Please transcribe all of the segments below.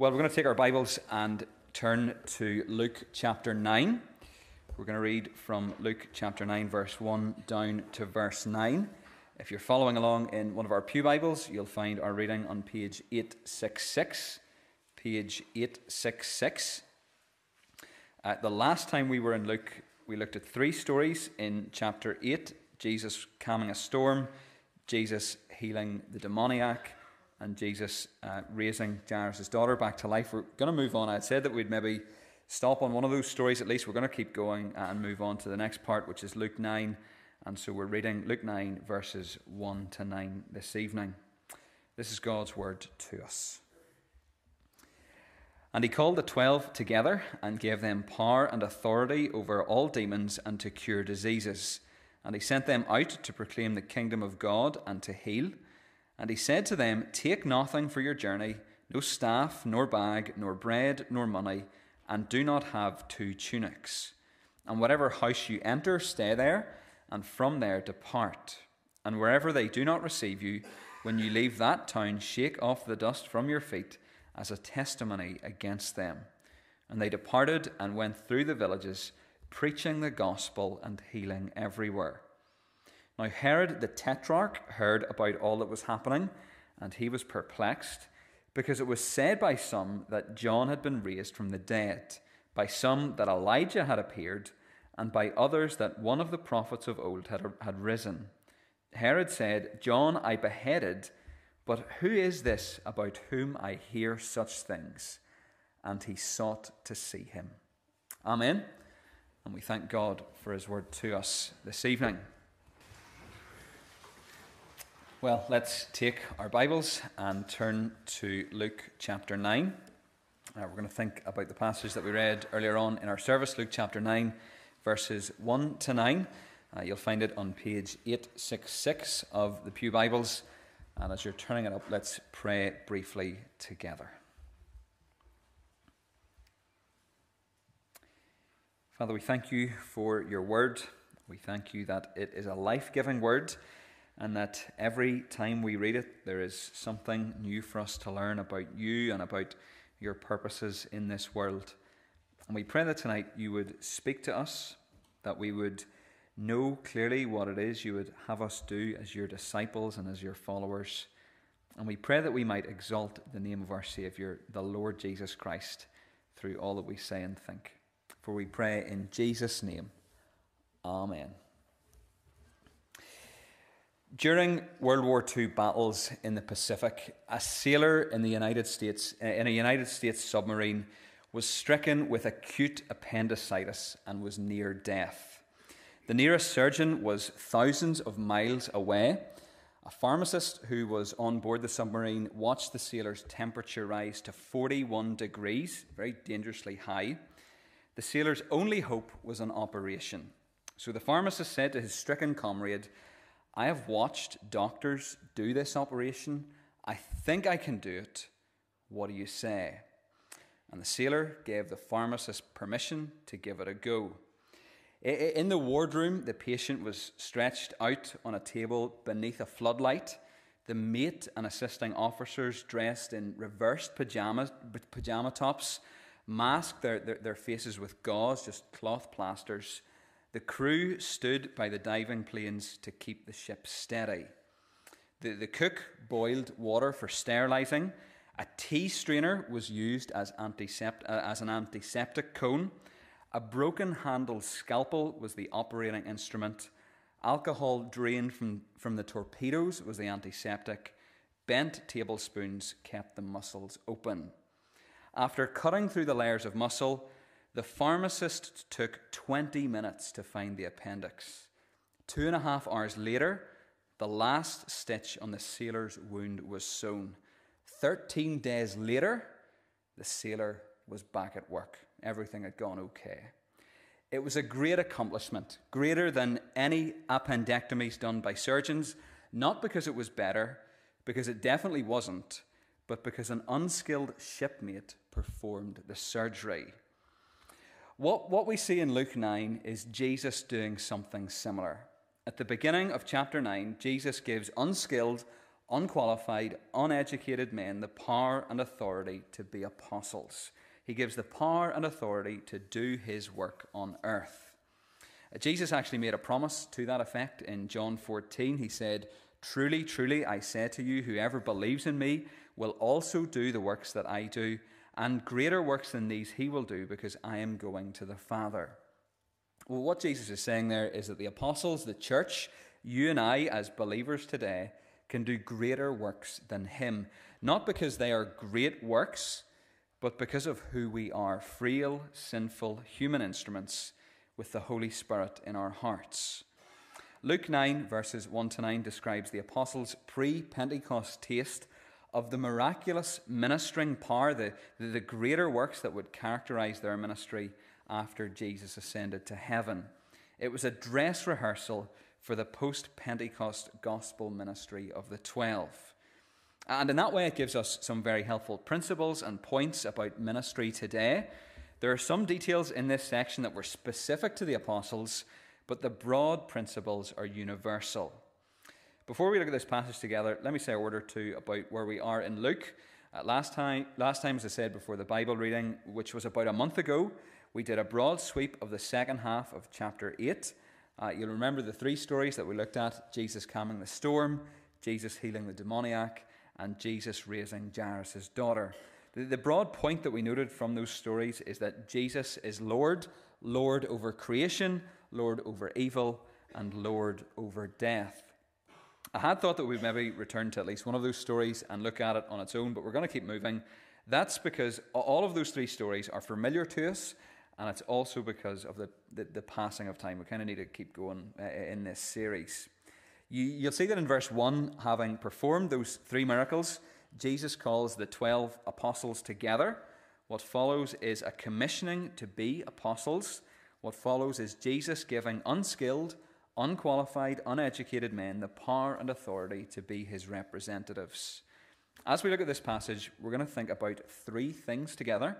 Well, we're going to take our Bibles and turn to Luke chapter 9. We're going to read from Luke chapter 9, verse 1 down to verse 9. If you're following along in one of our Pew Bibles, you'll find our reading on page 866. Page 866. Uh, the last time we were in Luke, we looked at three stories in chapter 8 Jesus calming a storm, Jesus healing the demoniac, and Jesus uh, raising Jairus' daughter back to life. We're going to move on. I said that we'd maybe stop on one of those stories at least. We're going to keep going and move on to the next part, which is Luke 9. And so we're reading Luke 9, verses 1 to 9 this evening. This is God's word to us. And he called the twelve together and gave them power and authority over all demons and to cure diseases. And he sent them out to proclaim the kingdom of God and to heal. And he said to them, Take nothing for your journey, no staff, nor bag, nor bread, nor money, and do not have two tunics. And whatever house you enter, stay there, and from there depart. And wherever they do not receive you, when you leave that town, shake off the dust from your feet as a testimony against them. And they departed and went through the villages, preaching the gospel and healing everywhere. Now Herod the tetrarch heard about all that was happening, and he was perplexed, because it was said by some that John had been raised from the dead, by some that Elijah had appeared, and by others that one of the prophets of old had, had risen. Herod said, John I beheaded, but who is this about whom I hear such things? And he sought to see him. Amen. And we thank God for his word to us this evening. Well, let's take our Bibles and turn to Luke chapter 9. Uh, we're going to think about the passage that we read earlier on in our service, Luke chapter 9, verses 1 to 9. Uh, you'll find it on page 866 of the Pew Bibles. And as you're turning it up, let's pray briefly together. Father, we thank you for your word. We thank you that it is a life giving word and that every time we read it, there is something new for us to learn about you and about your purposes in this world. And we pray that tonight you would speak to us, that we would know clearly what it is you would have us do as your disciples and as your followers. And we pray that we might exalt the name of our Saviour, the Lord Jesus Christ, through all that we say and think. For we pray in Jesus' name. Amen. During World War II battles in the Pacific, a sailor in the United States eh, in a United States submarine was stricken with acute appendicitis and was near death. The nearest surgeon was thousands of miles away. A pharmacist who was on board the submarine watched the sailor's temperature rise to 41 degrees, very dangerously high. The sailor's only hope was an operation. So the pharmacist said to his stricken comrade, I have watched doctors do this operation. I think I can do it. What do you say? And the sailor gave the pharmacist permission to give it a go. In the wardroom, the patient was stretched out on a table beneath a floodlight. The mate and assisting officers, dressed in reversed pajamas, pajama tops, masked their, their, their faces with gauze, just cloth plasters. The crew stood by the diving planes to keep the ship steady. The, the cook boiled water for sterilizing. A tea strainer was used as, antisept, uh, as an antiseptic cone. A broken handled scalpel was the operating instrument. Alcohol drained from, from the torpedoes was the antiseptic. Bent tablespoons kept the muscles open. After cutting through the layers of muscle, the pharmacist took 20 minutes to find the appendix. Two and a half hours later, the last stitch on the sailor's wound was sewn. 13 days later, the sailor was back at work. Everything had gone okay. It was a great accomplishment, greater than any appendectomies done by surgeons, not because it was better, because it definitely wasn't, but because an unskilled shipmate performed the surgery. What, what we see in Luke 9 is Jesus doing something similar. At the beginning of chapter 9, Jesus gives unskilled, unqualified, uneducated men the power and authority to be apostles. He gives the power and authority to do his work on earth. Uh, Jesus actually made a promise to that effect in John 14. He said, Truly, truly, I say to you, whoever believes in me will also do the works that I do, and greater works than these he will do, because I am going to the Father. Well, what Jesus is saying there is that the apostles, the church, you and I, as believers today, can do greater works than him. Not because they are great works, but because of who we are frail, sinful, human instruments with the Holy Spirit in our hearts. Luke 9, verses 1 to 9, describes the apostles' pre Pentecost taste of the miraculous ministering power, the, the greater works that would characterize their ministry after Jesus ascended to heaven. It was a dress rehearsal for the post Pentecost gospel ministry of the Twelve. And in that way, it gives us some very helpful principles and points about ministry today. There are some details in this section that were specific to the apostles, but the broad principles are universal. Before we look at this passage together, let me say a word or two about where we are in Luke. Uh, last, time, last time, as I said before the Bible reading, which was about a month ago, we did a broad sweep of the second half of chapter 8. Uh, you'll remember the three stories that we looked at Jesus calming the storm, Jesus healing the demoniac, and Jesus raising Jairus' daughter. The, the broad point that we noted from those stories is that Jesus is Lord, Lord over creation, Lord over evil, and Lord over death. I had thought that we'd maybe return to at least one of those stories and look at it on its own, but we're going to keep moving. That's because all of those three stories are familiar to us, and it's also because of the, the, the passing of time. We kind of need to keep going uh, in this series. You, you'll see that in verse 1, having performed those three miracles, Jesus calls the 12 apostles together. What follows is a commissioning to be apostles. What follows is Jesus giving unskilled, unqualified, uneducated men the power and authority to be his representatives. As we look at this passage, we're going to think about three things together.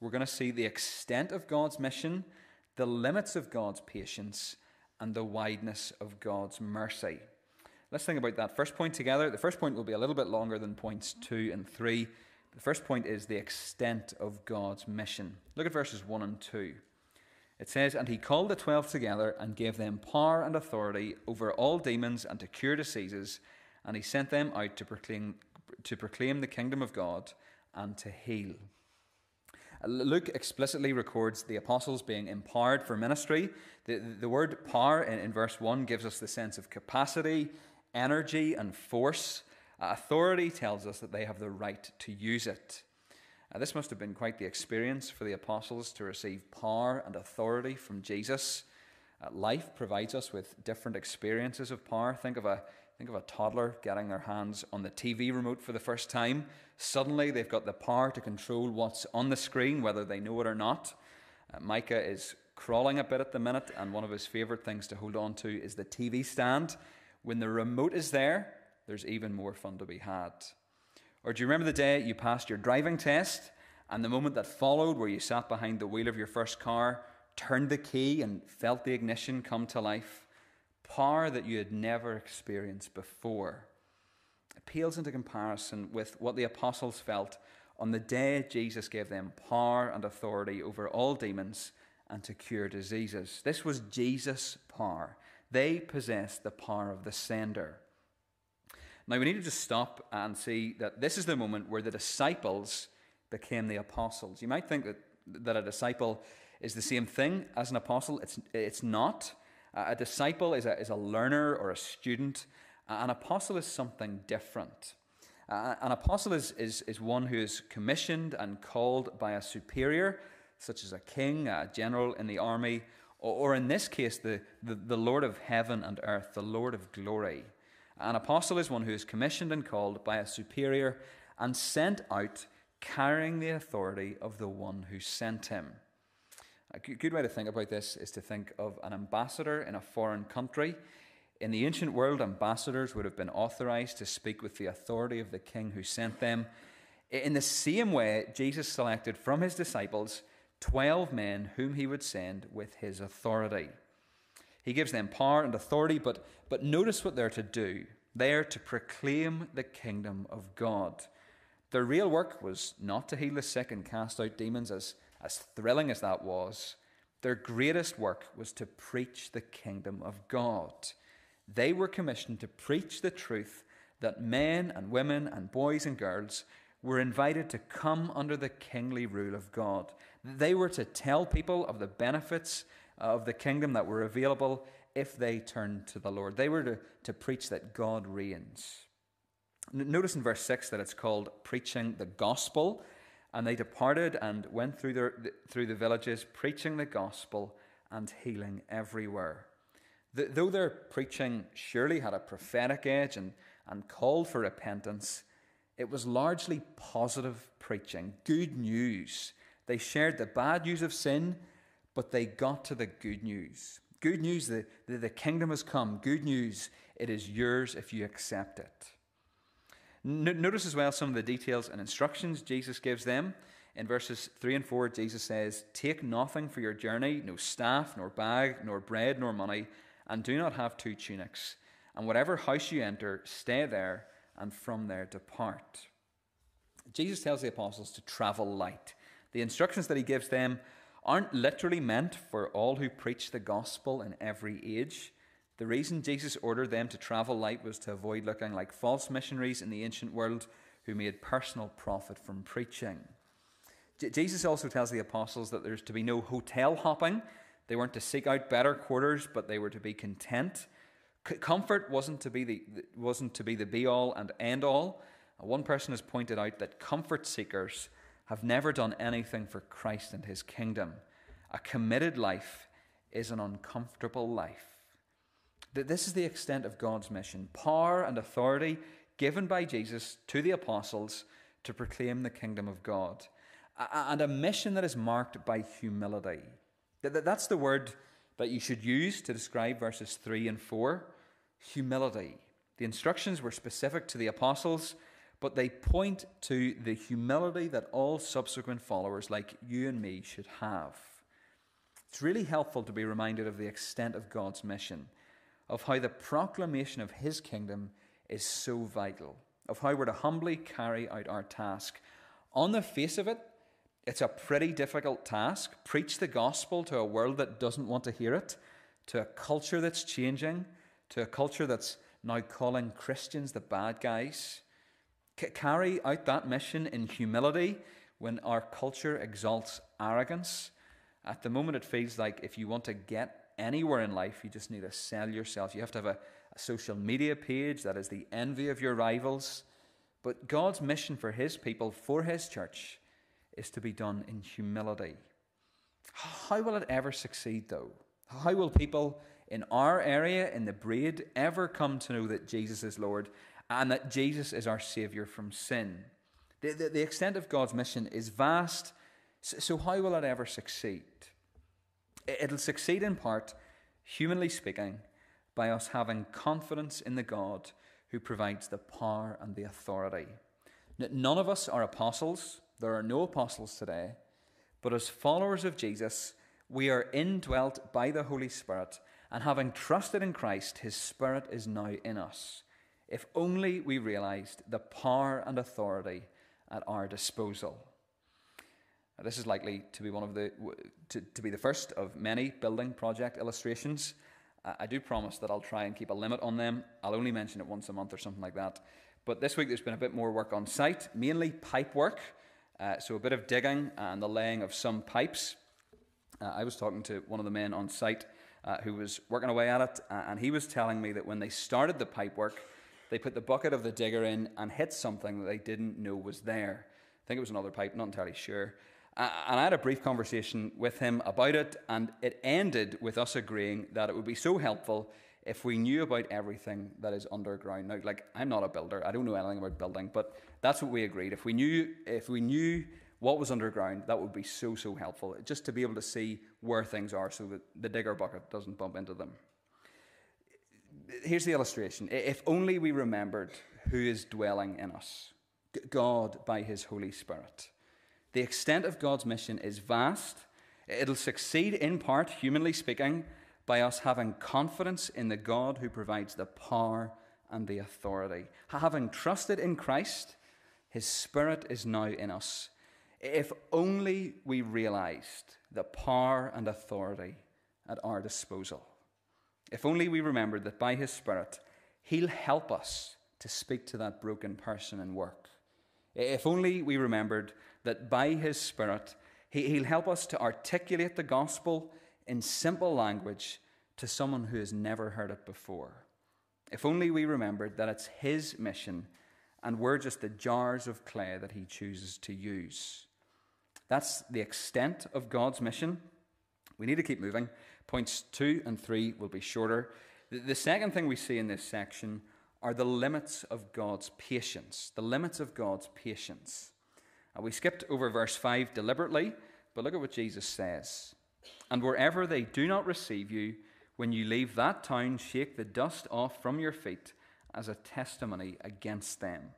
We're going to see the extent of God's mission, the limits of God's patience, and the wideness of God's mercy. Let's think about that first point together. The first point will be a little bit longer than points two and three. The first point is the extent of God's mission. Look at verses 1 and 2. It says, And he called the twelve together and gave them power and authority over all demons and to cure diseases, and he sent them out to proclaim, to proclaim the kingdom of God and to heal. Luke explicitly records the apostles being empowered for ministry. The, the word power in, in verse 1 gives us the sense of capacity, energy, and force. authority tells us that they have the right to use it. Uh, this must have been quite the experience for the apostles to receive power and authority from Jesus. Uh, life provides us with different experiences of power. Think of a think of a toddler getting their hands on the TV remote for the first time. Suddenly, they've got the power to control what's on the screen, whether they know it or not. Uh, Micah is crawling a bit at the minute, and one of his favourite things to hold on to is the TV stand. When the remote is there, there's even more fun to be had. Or do you remember the day you passed your driving test and the moment that followed where you sat behind the wheel of your first car, turned the key, and felt the ignition come to life? Power that you had never experienced before. It pales into comparison with what the apostles felt on the day Jesus gave them power and authority over all demons and to cure diseases. This was Jesus' power. They possessed the power of the sender. Now, we need to just stop and see that this is the moment where the disciples became the apostles. You might think that, that a disciple is the same thing as an apostle. It's, it's not. A disciple is a, is a learner or a student. An apostle is something different. An apostle is, is, is one who is commissioned and called by a superior, such as a king, a general in the army, or, or in this case, the, the, the Lord of heaven and earth, the Lord of glory. An apostle is one who is commissioned and called by a superior and sent out carrying the authority of the one who sent him. A good way to think about this is to think of an ambassador in a foreign country. In the ancient world, ambassadors would have been authorized to speak with the authority of the king who sent them. In the same way, Jesus selected from his disciples 12 men whom he would send with his authority. He gives them power and authority, but, but notice what they're to do. They're to proclaim the kingdom of God. Their real work was not to heal the sick and cast out demons, as, as thrilling as that was. Their greatest work was to preach the kingdom of God. They were commissioned to preach the truth that men and women and boys and girls were invited to come under the kingly rule of God. They were to tell people of the benefits of the kingdom that were available if they turned to the Lord. They were to, to preach that God reigns. Notice in verse 6 that it's called preaching the gospel. And they departed and went through, their, through the villages, preaching the gospel and healing everywhere. The, though their preaching surely had a prophetic edge and, and called for repentance, it was largely positive preaching, good news. They shared the bad news of sin, but they got to the good news. Good news, the, the, the kingdom has come. Good news, it is yours if you accept it. Notice as well some of the details and instructions Jesus gives them. In verses 3 and 4, Jesus says, Take nothing for your journey, no staff, nor bag, nor bread, nor money, and do not have two tunics. And whatever house you enter, stay there, and from there depart. Jesus tells the apostles to travel light. The instructions that he gives them aren't literally meant for all who preach the gospel in every age. The reason Jesus ordered them to travel light was to avoid looking like false missionaries in the ancient world who made personal profit from preaching. J- Jesus also tells the apostles that there's to be no hotel hopping. They weren't to seek out better quarters, but they were to be content. C- comfort wasn't to be the wasn't to be the be all and end all. One person has pointed out that comfort seekers have never done anything for Christ and his kingdom. A committed life is an uncomfortable life. That this is the extent of God's mission power and authority given by Jesus to the apostles to proclaim the kingdom of God, and a mission that is marked by humility. That's the word that you should use to describe verses 3 and 4 humility. The instructions were specific to the apostles but they point to the humility that all subsequent followers like you and me should have. It's really helpful to be reminded of the extent of God's mission, of how the proclamation of His kingdom is so vital, of how we're to humbly carry out our task. On the face of it, it's a pretty difficult task. Preach the gospel to a world that doesn't want to hear it, to a culture that's changing, to a culture that's now calling Christians the bad guys carry out that mission in humility when our culture exalts arrogance. At the moment, it feels like if you want to get anywhere in life, you just need to sell yourself. You have to have a, a social media page that is the envy of your rivals. But God's mission for His people, for His church, is to be done in humility. How will it ever succeed, though? How will people in our area, in the braid, ever come to know that Jesus is Lord and that Jesus is our Saviour from sin. The, the, the, extent of God's mission is vast, so how will it ever succeed? It'll succeed in part, humanly speaking, by us having confidence in the God who provides the power and the authority. None of us are apostles, there are no apostles today, but as followers of Jesus, we are indwelt by the Holy Spirit, and having trusted in Christ, His Spirit is now in us. If only we realized the power and authority at our disposal. Now, this is likely to be one of the to, to be the first of many building project illustrations. I do promise that I'll try and keep a limit on them. I'll only mention it once a month or something like that. But this week there's been a bit more work on site, mainly pipe work. Uh, so a bit of digging and the laying of some pipes. Uh, I was talking to one of the men on site uh, who was working away at it, and he was telling me that when they started the pipe work, they put the bucket of the digger in and hit something that they didn't know was there. I think it was another pipe, not entirely sure. And I had a brief conversation with him about it, and it ended with us agreeing that it would be so helpful if we knew about everything that is underground. Now, like I'm not a builder, I don't know anything about building, but that's what we agreed. If we knew, if we knew what was underground, that would be so so helpful, just to be able to see where things are, so that the digger bucket doesn't bump into them here's the illustration. If only we remembered who is dwelling in us God by his Holy Spirit. The extent of God's mission is vast. It'll succeed in part, humanly speaking, by us having confidence in the God who provides the power and the authority. Having trusted in Christ, his Spirit is now in us. If only we realized the power and authority at our disposal. If only we remembered that by his Spirit, he'll help us to speak to that broken person and work. If only we remembered that by his Spirit, he'll help us to articulate the gospel in simple language to someone who has never heard it before. If only we remembered that it's His mission and we're just the jars of clay that He chooses to use. That's the extent of God's mission. We need to keep moving. Points two and three will be shorter. The second thing we see in this section are the limits of God's patience. The limits of God's patience. Uh, we skipped over verse 5 deliberately, but look at what Jesus says. And wherever they do not receive you, when you leave that town, shake the dust off from your feet as a testimony against them.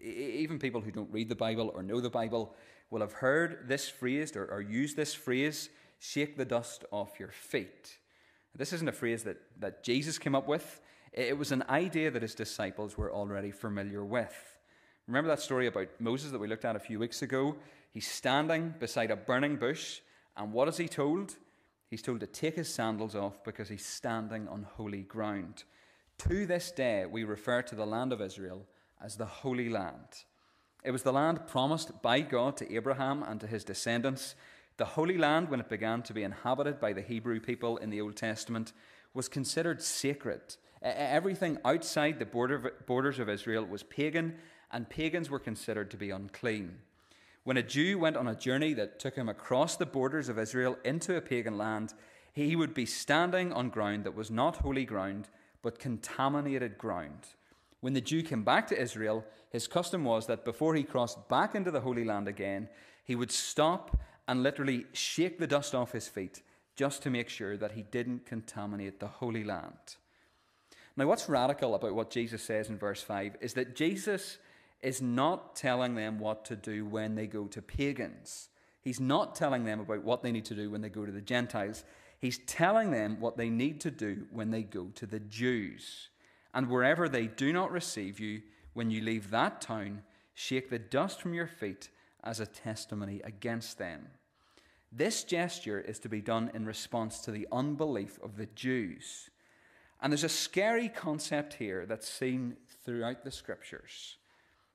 Even people who don't read the Bible or know the Bible will have heard this phrase or, or used this phrase shake the dust off your feet. This isn't a phrase that, that Jesus came up with, it was an idea that his disciples were already familiar with. Remember that story about Moses that we looked at a few weeks ago? He's standing beside a burning bush, and what is he told? He's told to take his sandals off because he's standing on holy ground. To this day, we refer to the land of Israel as the Holy Land. It was the land promised by God to Abraham and to his descendants. The Holy Land, when it began to be inhabited by the Hebrew people in the Old Testament, was considered sacred. Everything outside the border, borders of Israel was pagan, and pagans were considered to be unclean. When a Jew went on a journey that took him across the borders of Israel into a pagan land, he would be standing on ground that was not holy ground, but contaminated ground. When the Jew came back to Israel, his custom was that before he crossed back into the Holy Land again, he would stop and literally shake the dust off his feet just to make sure that he didn't contaminate the Holy Land. Now, what's radical about what Jesus says in verse 5 is that Jesus is not telling them what to do when they go to pagans. He's not telling them about what they need to do when they go to the Gentiles. He's telling them what they need to do when they go to the Jews. And wherever they do not receive you, when you leave that town, shake the dust from your feet as a testimony against them. This gesture is to be done in response to the unbelief of the Jews. And there's a scary concept here that's seen throughout the scriptures.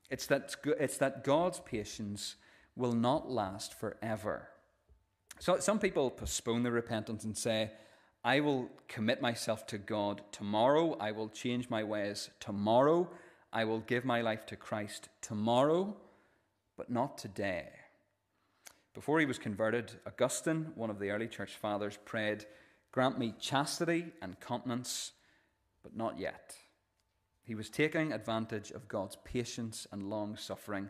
It's that, it's that God's patience will not last forever. So some people postpone their repentance and say, I will commit myself to God tomorrow. I will change my ways tomorrow. I will give my life to Christ tomorrow, but not today. Before he was converted, Augustine, one of the early church fathers, prayed, Grant me chastity and continence, but not yet. He was taking advantage of God's patience and long suffering.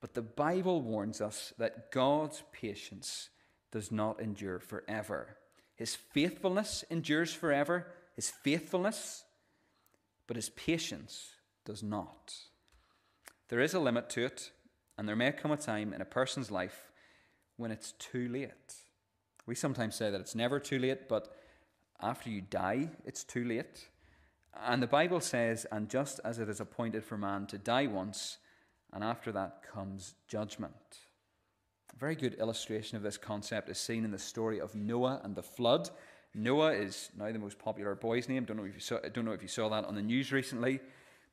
But the Bible warns us that God's patience does not endure forever. His faithfulness endures forever, his faithfulness, but his patience does not. There is a limit to it, and there may come a time in a person's life when it's too late. We sometimes say that it's never too late, but after you die, it's too late. And the Bible says, and just as it is appointed for man to die once, and after that comes judgment. A very good illustration of this concept is seen in the story of Noah and the flood. Noah is now the most popular boy's name. Don't know if you saw, don't know if you saw that on the news recently.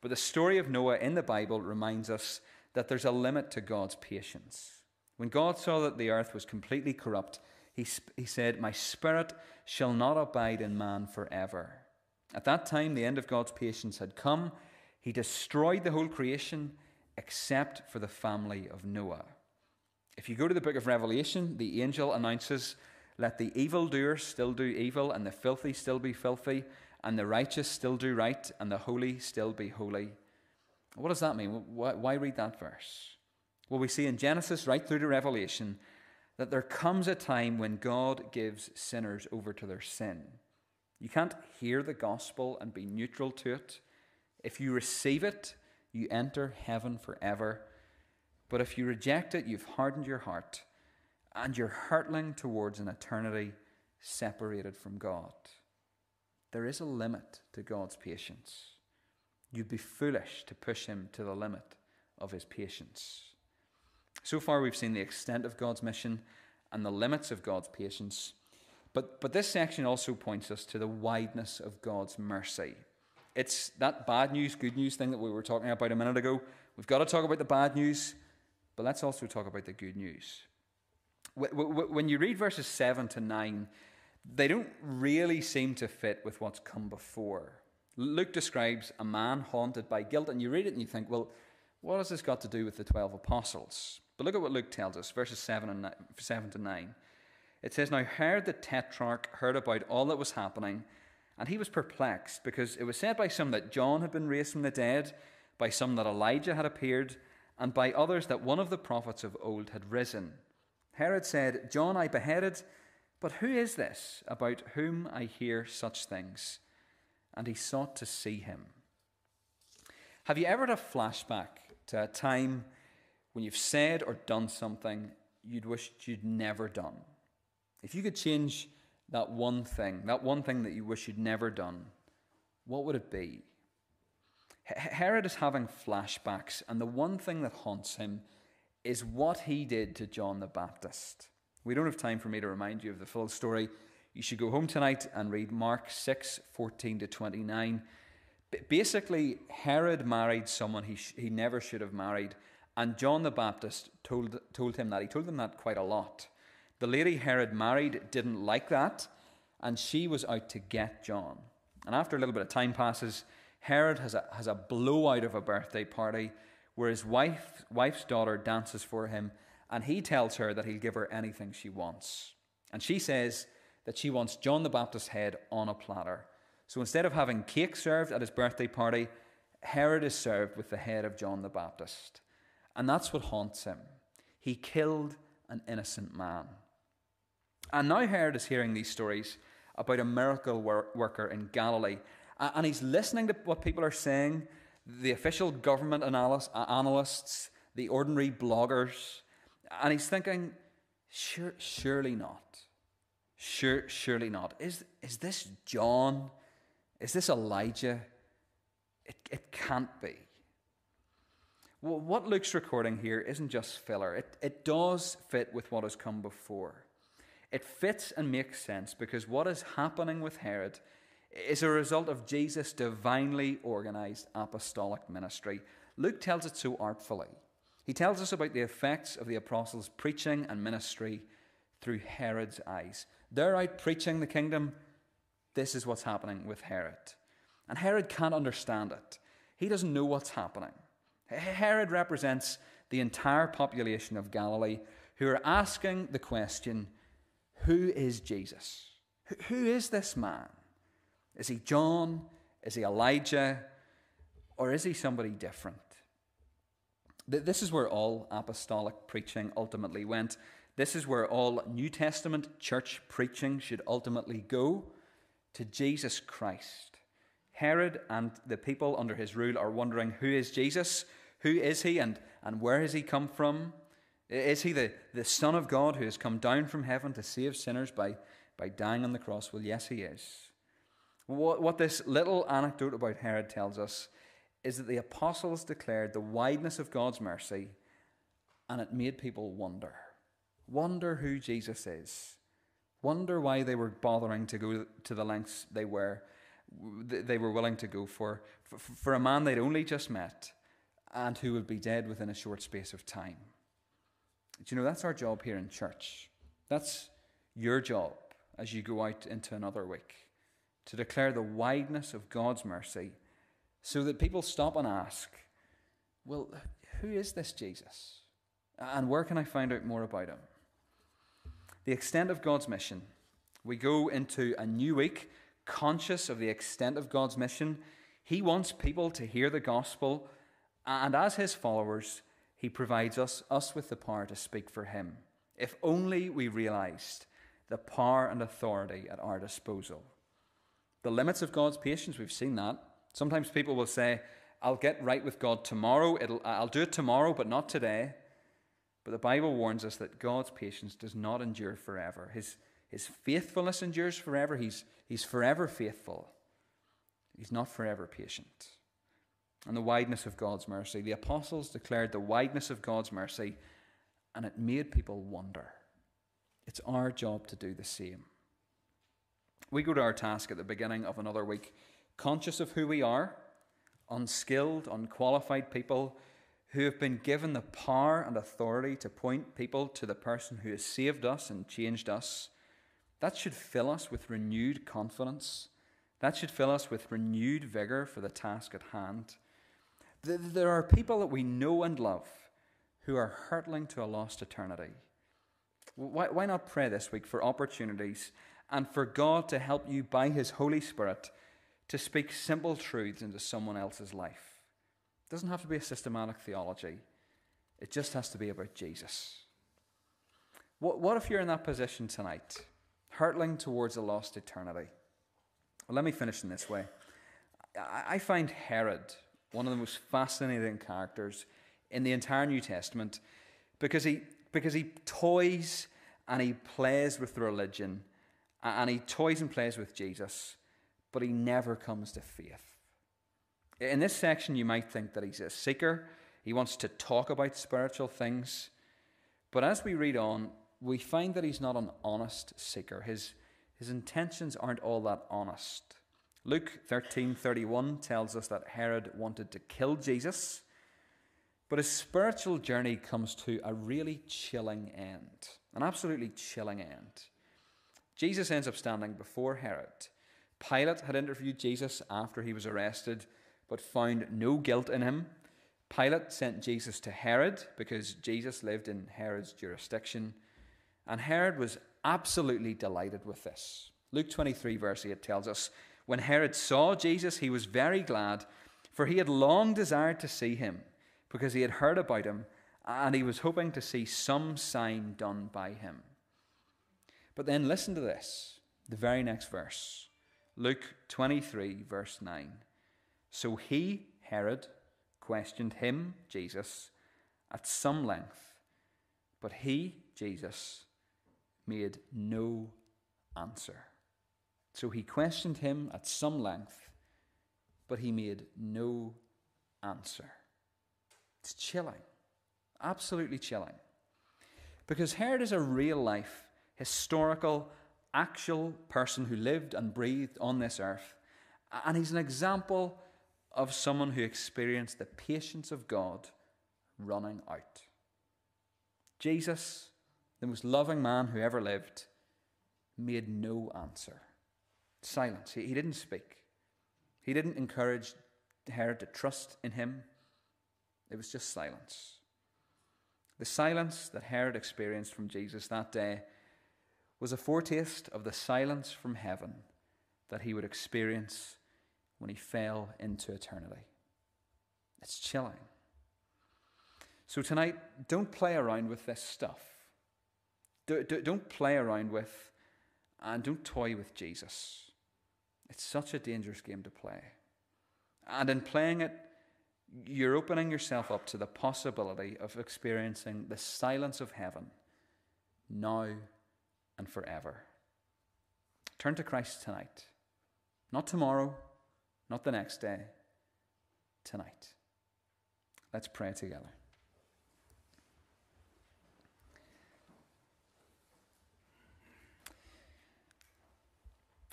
But the story of Noah in the Bible reminds us that there's a limit to God's patience. When God saw that the earth was completely corrupt, he, he said, My spirit shall not abide in man forever. At that time, the end of God's patience had come. He destroyed the whole creation except for the family of Noah. If you go to the book of Revelation, the angel announces, Let the evildoer still do evil, and the filthy still be filthy, and the righteous still do right, and the holy still be holy. What does that mean? Why, read that verse? Well, we see in Genesis right through to Revelation that there comes a time when God gives sinners over to their sin. You can't hear the gospel and be neutral to it. If you receive it, you enter heaven forever. But if you reject it, you've hardened your heart and you're hurtling towards an eternity separated from God. There is a limit to God's patience. You'd be foolish to push him to the limit of his patience. So far, we've seen the extent of God's mission and the limits of God's patience. But, but this section also points us to the wideness of God's mercy. It's that bad news, good news thing that we were talking about a minute ago. We've got to talk about the bad news, but let's also talk about the good news. When you read verses 7 to 9, they don't really seem to fit with what's come before. Luke describes a man haunted by guilt, and you read it and you think, well, what has this got to do with the 12 apostles? But look at what Luke tells us, verses 7, and 9, 7 to 9. It says, Now Herod the Tetrarch heard about all that was happening, and he was perplexed, because it was said by some that John had been raised from the dead, by some that Elijah had appeared, and by others that one of the prophets of old had risen. Herod said, John I beheaded, but who is this about whom I hear such things? And he sought to see him. Have you ever had a flashback to a time when you've said or done something you'd wished you'd never done? If you could change that one thing, that one thing that you wish you'd never done, what would it be? Herod is having flashbacks, and the one thing that haunts him is what he did to John the Baptist. We don't have time for me to remind you of the full story. You should go home tonight and read Mark 6 14 to 29. Basically, Herod married someone he, sh- he never should have married, and John the Baptist told, told him that. He told him that quite a lot. The lady Herod married didn't like that, and she was out to get John. And after a little bit of time passes, Herod has a, has a blowout of a birthday party where his wife, wife's daughter dances for him, and he tells her that he'll give her anything she wants. And she says that she wants John the Baptist's head on a platter. So instead of having cake served at his birthday party, Herod is served with the head of John the Baptist. And that's what haunts him. He killed an innocent man. And now Herod is hearing these stories about a miracle worker in Galilee. And he's listening to what people are saying the official government analysts, the ordinary bloggers. And he's thinking, sure, surely not. Sure, surely not. Is, is this John? Is this Elijah? It, it can't be. Well, what Luke's recording here isn't just filler, it, it does fit with what has come before. It fits and makes sense because what is happening with Herod is a result of Jesus' divinely organized apostolic ministry. Luke tells it so artfully. He tells us about the effects of the apostles' preaching and ministry through Herod's eyes. They're out preaching the kingdom. This is what's happening with Herod. And Herod can't understand it. He doesn't know what's happening. Herod represents the entire population of Galilee who are asking the question who is Jesus? Who is this man? Is he John? Is he Elijah? Or is he somebody different? This is where all apostolic preaching ultimately went. This is where all New Testament church preaching should ultimately go to Jesus Christ. Herod and the people under his rule are wondering who is Jesus? Who is he and, and where has he come from? Is he the, the Son of God who has come down from heaven to save sinners by, by dying on the cross? Well, yes, he is. What, what this little anecdote about Herod tells us is that the apostles declared the wideness of God's mercy, and it made people wonder. Wonder who Jesus is. Wonder why they were bothering to go to the lengths they were, they were willing to go for, for, a man they'd only just met and who would be dead within a short space of time. Do you know, that's our job here in church. That's your job as you go out into another week to declare the wideness of God's mercy so that people stop and ask, well, who is this Jesus? And where can I find out more about him? The extent of God's mission. We go into a new week conscious of the extent of God's mission. He wants people to hear the gospel, and as his followers, he provides us, us with the power to speak for Him. If only we realized the power and authority at our disposal. The limits of God's patience, we've seen that. Sometimes people will say, I'll get right with God tomorrow. It'll, I'll do it tomorrow, but not today. But the Bible warns us that God's patience does not endure forever. His, his faithfulness endures forever. He's, he's forever faithful. He's not forever patient. and the wideness of God's mercy. The apostles declared the wideness of God's mercy, and it made people wonder. It's our job to do the same. We go to our task at the beginning of another week, conscious of who we are, unskilled, unqualified people who have been given the power and authority to point people to the person who has saved us and changed us. That should fill us with renewed confidence. That should fill us with renewed vigour for the task at hand. There are people that we know and love who are hurtling to a lost eternity. Why not pray this week for opportunities and for God to help you by His Holy Spirit to speak simple truths into someone else's life? It doesn't have to be a systematic theology, it just has to be about Jesus. What, what if you're in that position tonight, hurtling towards a lost eternity? Well, let me finish in this way. I, I find Herod one of the most fascinating characters in the entire New Testament because he, because he toys and he plays with religion and he toys and plays with Jesus, but he never comes to faith. In this section, you might think that he's a seeker, he wants to talk about spiritual things. But as we read on, we find that he's not an honest seeker. His, his intentions aren't all that honest. Luke 13:31 tells us that Herod wanted to kill Jesus, but his spiritual journey comes to a really chilling end, an absolutely chilling end. Jesus ends up standing before Herod. Pilate had interviewed Jesus after he was arrested, but found no guilt in him. Pilate sent Jesus to Herod because Jesus lived in Herod's jurisdiction, and Herod was absolutely delighted with this. Luke 23, verse 8 tells us when Herod saw Jesus, he was very glad, for he had long desired to see him, because he had heard about him, and he was hoping to see some sign done by him. But then listen to this, the very next verse. Luke 23, verse 9. So he, Herod, questioned him, Jesus, at some length, but he, Jesus, made no answer. So he questioned him at some length, but he made no answer. It's chilling, absolutely chilling. Because Herod is a real life, historical, actual person who lived and breathed on this earth. And he's an example of someone who experienced the patience of God running out. Jesus, the most loving man who ever lived, made no answer. Silence. He, he didn't speak. He didn't encourage Herod to trust in him. It was just silence. The silence that Herod experienced from Jesus that day was a foretaste of the silence from heaven that he would experience when he fell into eternity. It's chilling. So tonight, don't play around with this stuff. Don't play around with and don't toy with Jesus. It's such a dangerous game to play. And in playing it, you're opening yourself up to the possibility of experiencing the silence of heaven now and forever. Turn to Christ tonight. Not tomorrow, not the next day, tonight. Let's pray together.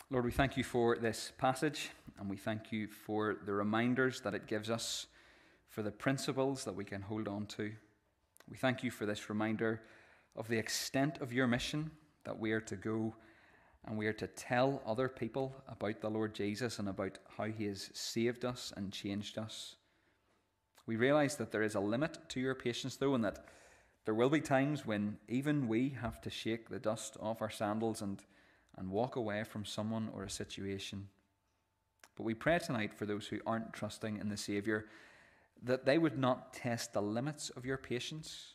Lord, we thank you for this passage, and we thank you for the reminders that it gives us, for the principles that we can hold on to. We thank you for this reminder of the extent of your mission, that we are to go and we are to tell other people about the Lord Jesus and about how he has saved us and changed us. We realize that there is a limit to your patience, though, and that there will be times when even we have to shake the dust off our sandals and and walk away from someone or a situation. But we pray tonight for those who aren't trusting in the Saviour that they would not test the limits of your patience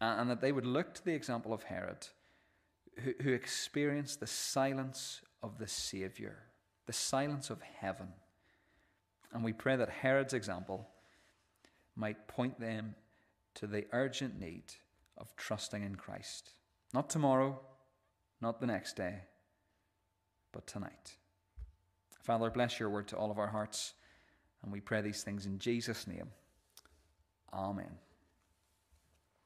uh, and that they would look to the example of Herod, who, experienced the silence of the Saviour, the silence of heaven. And we pray that Herod's example might point them to the urgent need of trusting in Christ. Not tomorrow, not the next day, but tonight. Father, bless your word to all of our hearts. And we pray these things in Jesus' name. Amen.